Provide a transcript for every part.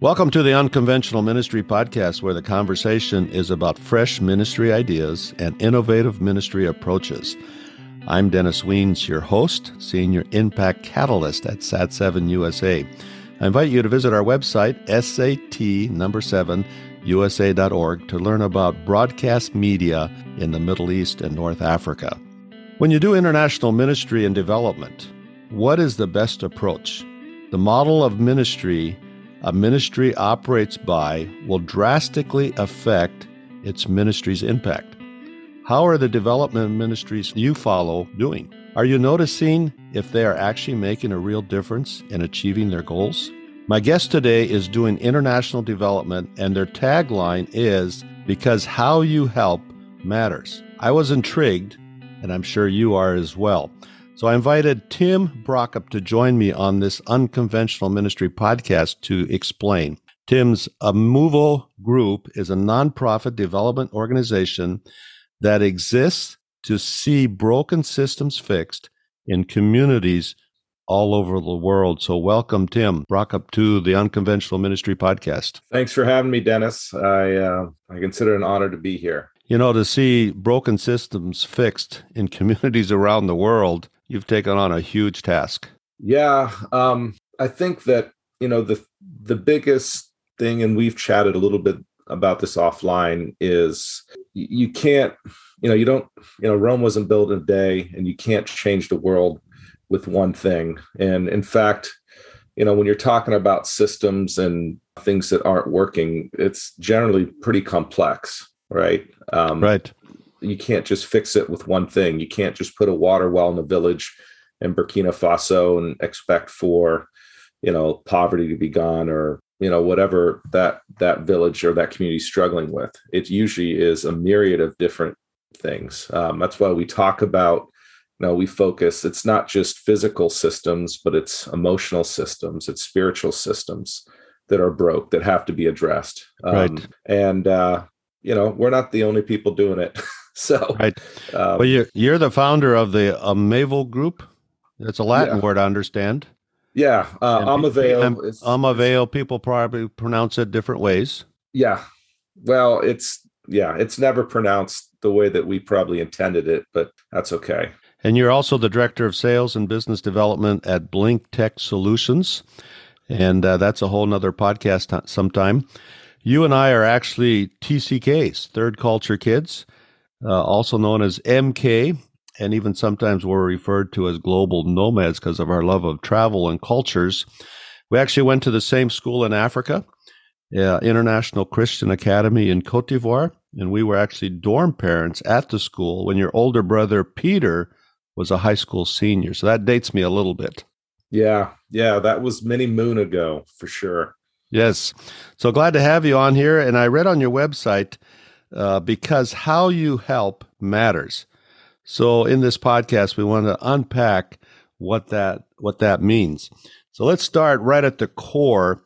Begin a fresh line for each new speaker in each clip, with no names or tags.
Welcome to the Unconventional Ministry Podcast, where the conversation is about fresh ministry ideas and innovative ministry approaches. I'm Dennis Weens, your host, Senior Impact Catalyst at Sat7 USA. I invite you to visit our website, SAT number 7 USA.org, to learn about broadcast media in the Middle East and North Africa. When you do international ministry and development, what is the best approach? The model of ministry a ministry operates by will drastically affect its ministry's impact. How are the development ministries you follow doing? Are you noticing if they are actually making a real difference in achieving their goals? My guest today is doing international development, and their tagline is Because How You Help Matters. I was intrigued, and I'm sure you are as well. So I invited Tim Brokopp to join me on this unconventional ministry podcast to explain. Tim's Amoveo Group is a nonprofit development organization that exists to see broken systems fixed in communities all over the world. So welcome, Tim Brokopp, to the Unconventional Ministry podcast.
Thanks for having me, Dennis. I uh, I consider it an honor to be here.
You know, to see broken systems fixed in communities around the world you've taken on a huge task.
Yeah, um, I think that you know the the biggest thing, and we've chatted a little bit about this offline, is you can't, you know, you don't, you know, Rome wasn't built in a day, and you can't change the world with one thing. And in fact, you know, when you're talking about systems and things that aren't working, it's generally pretty complex, right?
Um, right
you can't just fix it with one thing. You can't just put a water well in a village in Burkina Faso and expect for, you know, poverty to be gone or you know whatever that that village or that community is struggling with. It usually is a myriad of different things. Um, that's why we talk about. You know, we focus. It's not just physical systems, but it's emotional systems. It's spiritual systems that are broke that have to be addressed.
Um, right.
And uh, you know, we're not the only people doing it. So,
right. Um, well, you're, you're the founder of the Amoveo Group. That's a Latin yeah. word, I understand.
Yeah, uh, Amoveo.
Is, Amoveo. People probably pronounce it different ways.
Yeah. Well, it's yeah, it's never pronounced the way that we probably intended it, but that's okay.
And you're also the director of sales and business development at Blink Tech Solutions, and uh, that's a whole nother podcast sometime. You and I are actually TCKs, Third Culture Kids uh, also known as MK, and even sometimes we're referred to as global nomads because of our love of travel and cultures. We actually went to the same school in Africa, uh, International Christian Academy in Cote d'Ivoire, and we were actually dorm parents at the school when your older brother Peter was a high school senior. So that dates me a little bit.
Yeah, yeah, that was many moon ago for sure.
Yes. So glad to have you on here. And I read on your website uh, because how you help matters. So in this podcast, we want to unpack what that what that means. So let's start right at the core.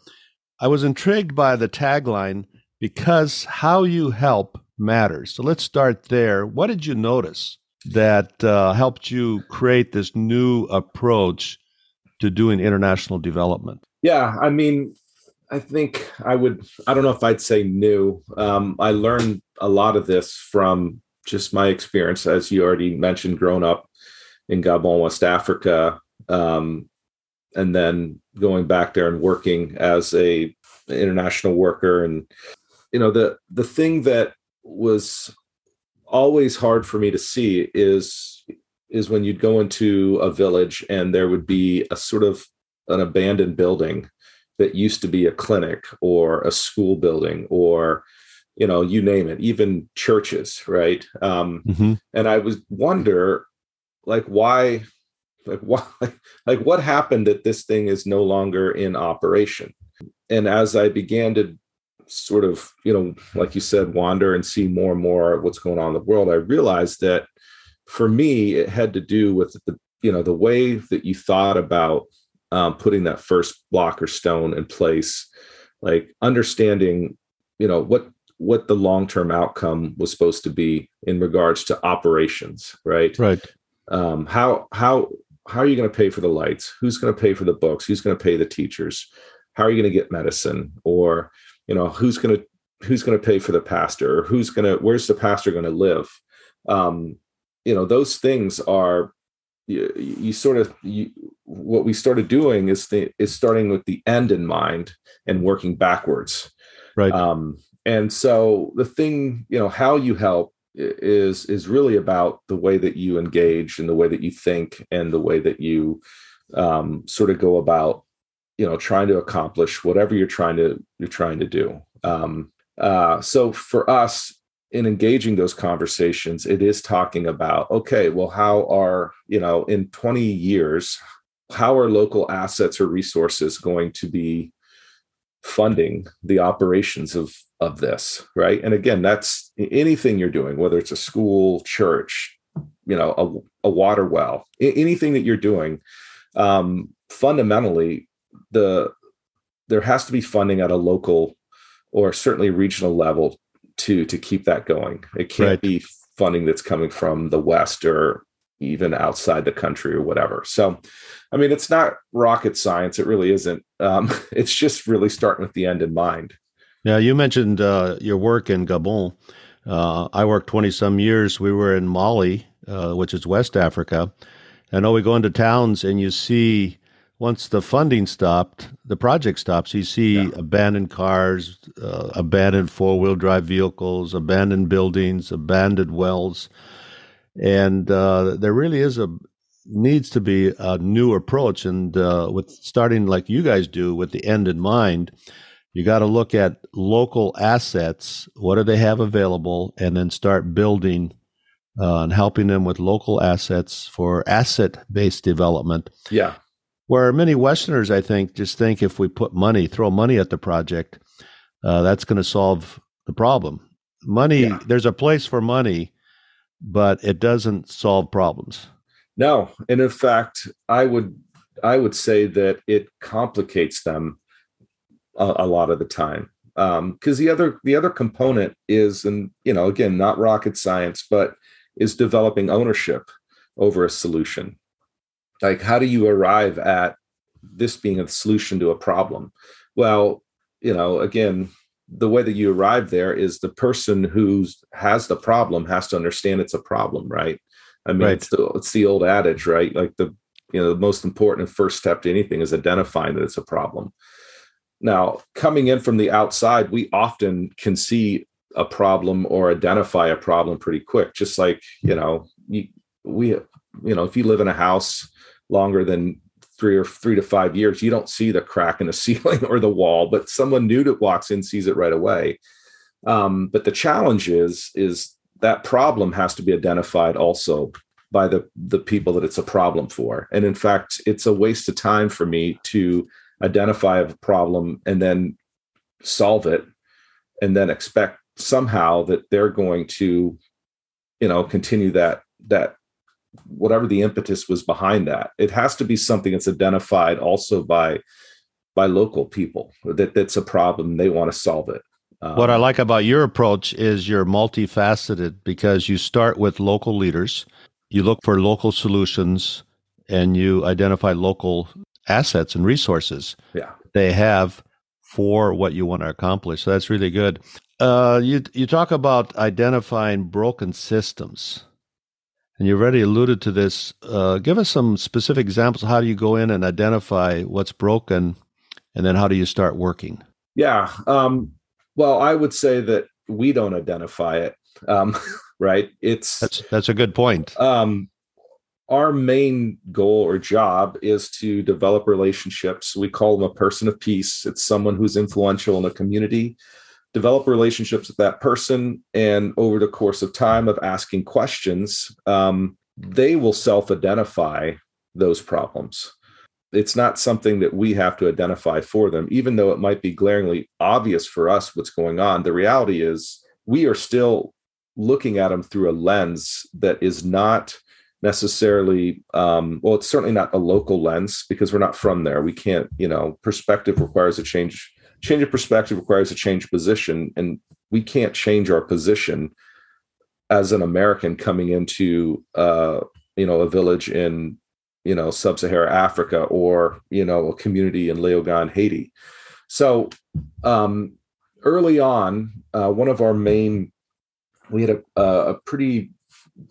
I was intrigued by the tagline because how you help matters. So let's start there. What did you notice that uh, helped you create this new approach to doing international development?
Yeah, I mean, I think I would, I don't know if I'd say new. Um, I learned a lot of this from just my experience, as you already mentioned, growing up in Gabon, West Africa, um, and then going back there and working as a international worker. And you know, the the thing that was always hard for me to see is is when you'd go into a village and there would be a sort of an abandoned building that used to be a clinic or a school building or you know you name it even churches right um mm-hmm. and i was wonder like why like why like what happened that this thing is no longer in operation and as i began to sort of you know like you said wander and see more and more what's going on in the world i realized that for me it had to do with the you know the way that you thought about um, putting that first block or stone in place like understanding you know what what the long-term outcome was supposed to be in regards to operations right?
Right.
Um, how how how are you going to pay for the lights? Who's going to pay for the books? Who's going to pay the teachers? How are you going to get medicine? Or you know who's going to who's going to pay for the pastor? Or who's going to where's the pastor going to live? Um you know those things are you, you sort of you, what we started doing is the is starting with the end in mind and working backwards.
Right.
Um and so the thing you know how you help is is really about the way that you engage and the way that you think and the way that you um, sort of go about you know trying to accomplish whatever you're trying to you're trying to do. Um, uh, so for us in engaging those conversations it is talking about okay well how are you know in 20 years how are local assets or resources going to be funding the operations of of this right and again that's anything you're doing whether it's a school church you know a, a water well anything that you're doing um, fundamentally the there has to be funding at a local or certainly regional level to to keep that going it can't right. be funding that's coming from the west or even outside the country or whatever so i mean it's not rocket science it really isn't um, it's just really starting with the end in mind
yeah, you mentioned uh, your work in Gabon. Uh, I worked 20 some years. We were in Mali, uh, which is West Africa. And oh, we go into towns and you see, once the funding stopped, the project stops, you see yeah. abandoned cars, uh, abandoned four wheel drive vehicles, abandoned buildings, abandoned wells. And uh, there really is a needs to be a new approach. And uh, with starting like you guys do with the end in mind, you got to look at local assets. What do they have available? And then start building uh, and helping them with local assets for asset based development.
Yeah.
Where many Westerners, I think, just think if we put money, throw money at the project, uh, that's going to solve the problem. Money, yeah. there's a place for money, but it doesn't solve problems.
No, and in fact, I would I would say that it complicates them a, a lot of the time. Because um, the other the other component is and you know again not rocket science but is developing ownership over a solution. Like how do you arrive at this being a solution to a problem? Well you know again the way that you arrive there is the person who has the problem has to understand it's a problem right i mean right. it's, the, it's the old adage right like the you know the most important first step to anything is identifying that it's a problem now, coming in from the outside, we often can see a problem or identify a problem pretty quick. Just like you know, you, we you know, if you live in a house longer than three or three to five years, you don't see the crack in the ceiling or the wall, but someone new that walks in sees it right away. Um, but the challenge is is that problem has to be identified also by the the people that it's a problem for. And in fact, it's a waste of time for me to identify a problem and then solve it and then expect somehow that they're going to you know continue that that whatever the impetus was behind that it has to be something that's identified also by by local people that that's a problem they want to solve it
um, what i like about your approach is you're multifaceted because you start with local leaders you look for local solutions and you identify local assets and resources
yeah.
they have for what you want to accomplish. So that's really good. Uh, you you talk about identifying broken systems, and you've already alluded to this. Uh, give us some specific examples. How do you go in and identify what's broken, and then how do you start working?
Yeah. Um, well, I would say that we don't identify it. Um, right? It's
that's that's a good point.
Um, our main goal or job is to develop relationships. We call them a person of peace. It's someone who's influential in a community. Develop relationships with that person, and over the course of time of asking questions, um, they will self-identify those problems. It's not something that we have to identify for them, even though it might be glaringly obvious for us what's going on. The reality is, we are still looking at them through a lens that is not necessarily um, well it's certainly not a local lens because we're not from there we can't you know perspective requires a change change of perspective requires a change of position and we can't change our position as an american coming into uh, you know a village in you know sub-saharan africa or you know a community in Leogane haiti So um, early on, uh, one of our main, we had a, a pretty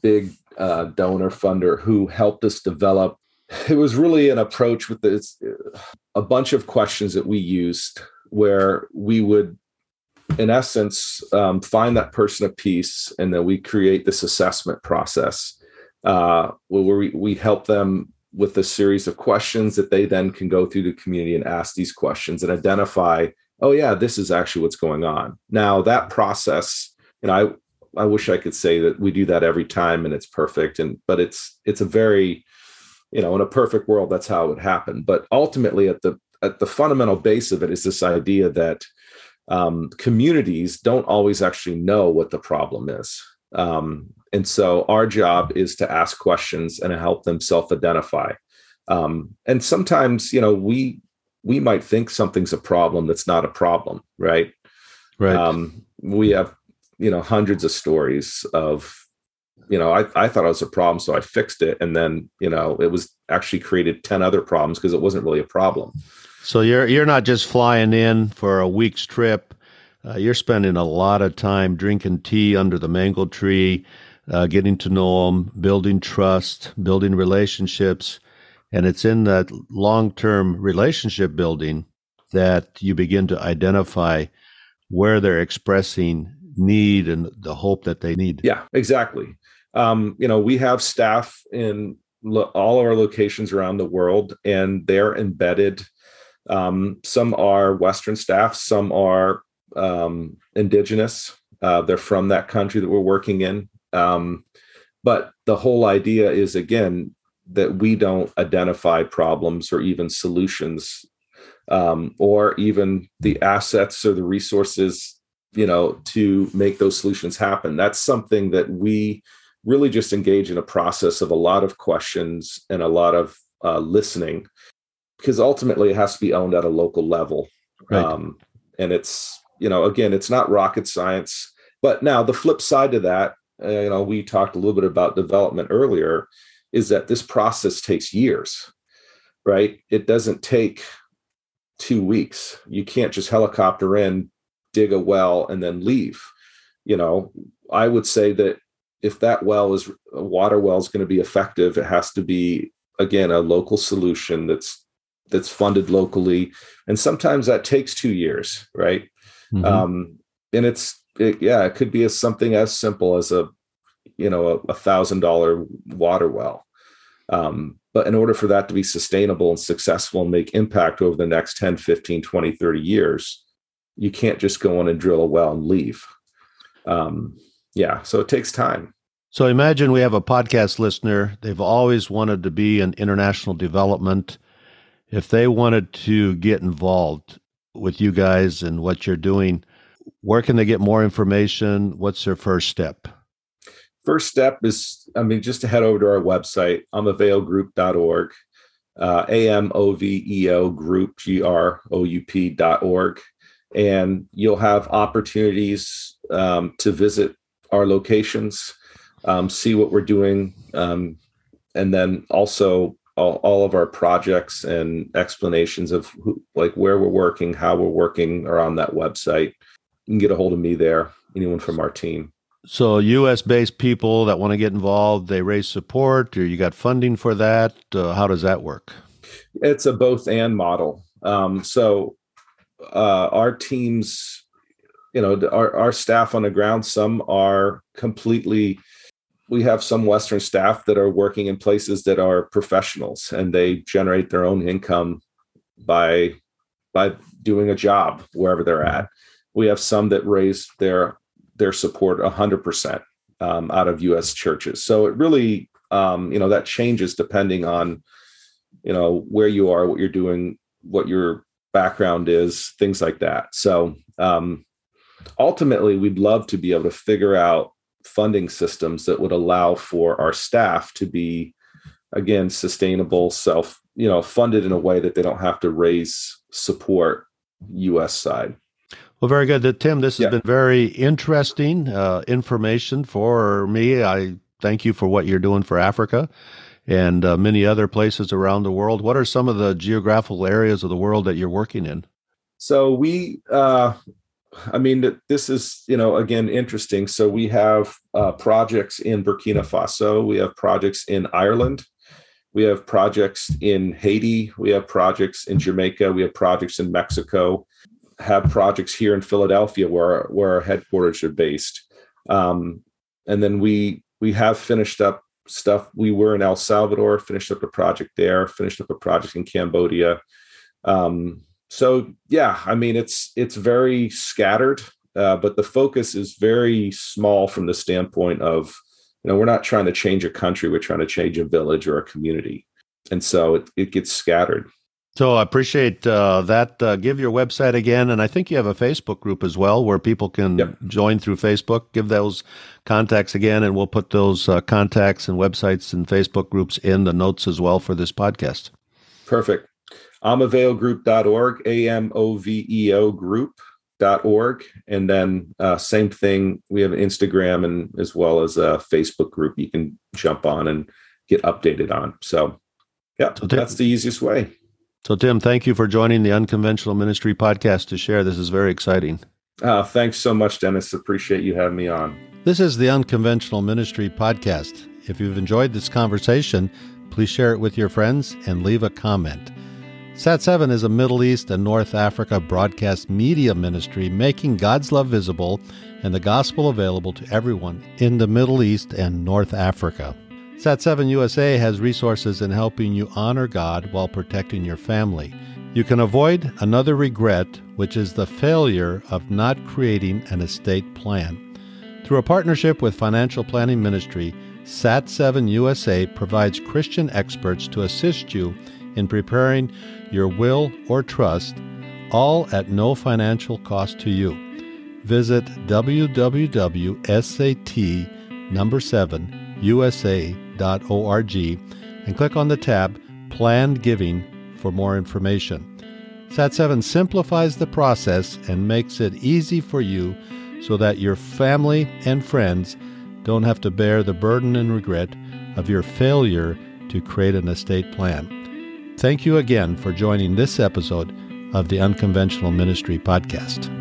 big uh, donor funder who helped us develop. It was really an approach with this, a bunch of questions that we used where we would in essence, um, find that person of peace, and then we create this assessment process uh, where we, we help them with a series of questions that they then can go through the community and ask these questions and identify, oh yeah, this is actually what's going on. Now that process, you know, I I wish I could say that we do that every time and it's perfect, and but it's it's a very, you know, in a perfect world, that's how it would happen. But ultimately, at the at the fundamental base of it is this idea that um, communities don't always actually know what the problem is. Um, and so our job is to ask questions and help them self-identify. Um, and sometimes, you know, we we might think something's a problem that's not a problem, right?
Right.
Um, we have, you know, hundreds of stories of, you know, I, I thought it was a problem, so I fixed it, and then, you know, it was actually created ten other problems because it wasn't really a problem.
So you're you're not just flying in for a week's trip. Uh, you're spending a lot of time drinking tea under the mango tree, uh, getting to know them, building trust, building relationships, and it's in that long-term relationship building that you begin to identify where they're expressing need and the hope that they need.
Yeah, exactly. Um, you know, we have staff in lo- all of our locations around the world, and they're embedded um, some are Western staff, some are um, indigenous. Uh, they're from that country that we're working in. Um, but the whole idea is, again, that we don't identify problems or even solutions um, or even the assets or the resources you know to make those solutions happen that's something that we really just engage in a process of a lot of questions and a lot of uh, listening because ultimately it has to be owned at a local level. Right. Um, and it's, you know, again, it's not rocket science. But now the flip side to that, uh, you know, we talked a little bit about development earlier, is that this process takes years, right? It doesn't take two weeks. You can't just helicopter in, dig a well, and then leave. You know, I would say that if that well is a water well is going to be effective, it has to be again a local solution that's that's funded locally. And sometimes that takes two years right? Mm-hmm. um, and it's it, yeah it could be as something as simple as a you know a thousand dollar water well. Um, but in order for that to be sustainable and successful and make impact over the next 10 15 20 30 years you can't just go in and drill a well and leave. Um, yeah so it takes time.
So imagine we have a podcast listener. They've always wanted to be in international development if they wanted to get involved with you guys and what you're doing, where can they get more information? What's their first step?
First step is, I mean, just to head over to our website, amoveogroup.org, uh, A-M-O-V-E-O group, G-R-O-U-P dot org. And you'll have opportunities um, to visit our locations, um, see what we're doing, um, and then also all, all of our projects and explanations of who, like where we're working, how we're working are on that website. You can get a hold of me there, anyone from our team.
So, U.S. based people that want to get involved, they raise support, or you got funding for that. Uh, how does that work?
It's a both and model. Um, so, uh, our teams, you know, our, our staff on the ground, some are completely we have some Western staff that are working in places that are professionals and they generate their own income by by doing a job wherever they're at. We have some that raise their their support 100% um, out of U.S. churches. So it really, um, you know, that changes depending on, you know, where you are, what you're doing, what your background is, things like that. So um, ultimately, we'd love to be able to figure out funding systems that would allow for our staff to be again sustainable self you know funded in a way that they don't have to raise support us side.
Well very good. Tim this has yeah. been very interesting uh, information for me. I thank you for what you're doing for africa and uh, many other places around the world. What are some of the geographical areas of the world that you're working in?
So we, uh, I mean, this is you know again interesting. So we have uh, projects in Burkina Faso, we have projects in Ireland, we have projects in Haiti, we have projects in Jamaica, we have projects in Mexico, have projects here in Philadelphia where where our headquarters are based. Um, and then we we have finished up stuff. We were in El Salvador, finished up a project there, finished up a project in Cambodia. Um, so yeah, I mean it's it's very scattered, uh, but the focus is very small from the standpoint of you know we're not trying to change a country, we're trying to change a village or a community, and so it, it gets scattered.
So I appreciate uh, that. Uh, give your website again, and I think you have a Facebook group as well where people can yep. join through Facebook. Give those contacts again, and we'll put those uh, contacts and websites and Facebook groups in the notes as well for this podcast.
Perfect. Amoveogroup.org, A M O V E O group.org. And then uh, same thing, we have Instagram and as well as a Facebook group you can jump on and get updated on. So, yeah, so that's the easiest way.
So, Tim, thank you for joining the Unconventional Ministry podcast to share. This is very exciting.
Uh, thanks so much, Dennis. Appreciate you having me on.
This is the Unconventional Ministry podcast. If you've enjoyed this conversation, please share it with your friends and leave a comment. Sat7 is a Middle East and North Africa broadcast media ministry making God's love visible and the gospel available to everyone in the Middle East and North Africa. Sat7 USA has resources in helping you honor God while protecting your family. You can avoid another regret, which is the failure of not creating an estate plan. Through a partnership with Financial Planning Ministry, Sat7 USA provides Christian experts to assist you in preparing your will or trust, all at no financial cost to you. Visit www.sat number 7 usa.org and click on the tab Planned Giving for more information. Sat7 simplifies the process and makes it easy for you so that your family and friends don't have to bear the burden and regret of your failure to create an estate plan. Thank you again for joining this episode of the Unconventional Ministry Podcast.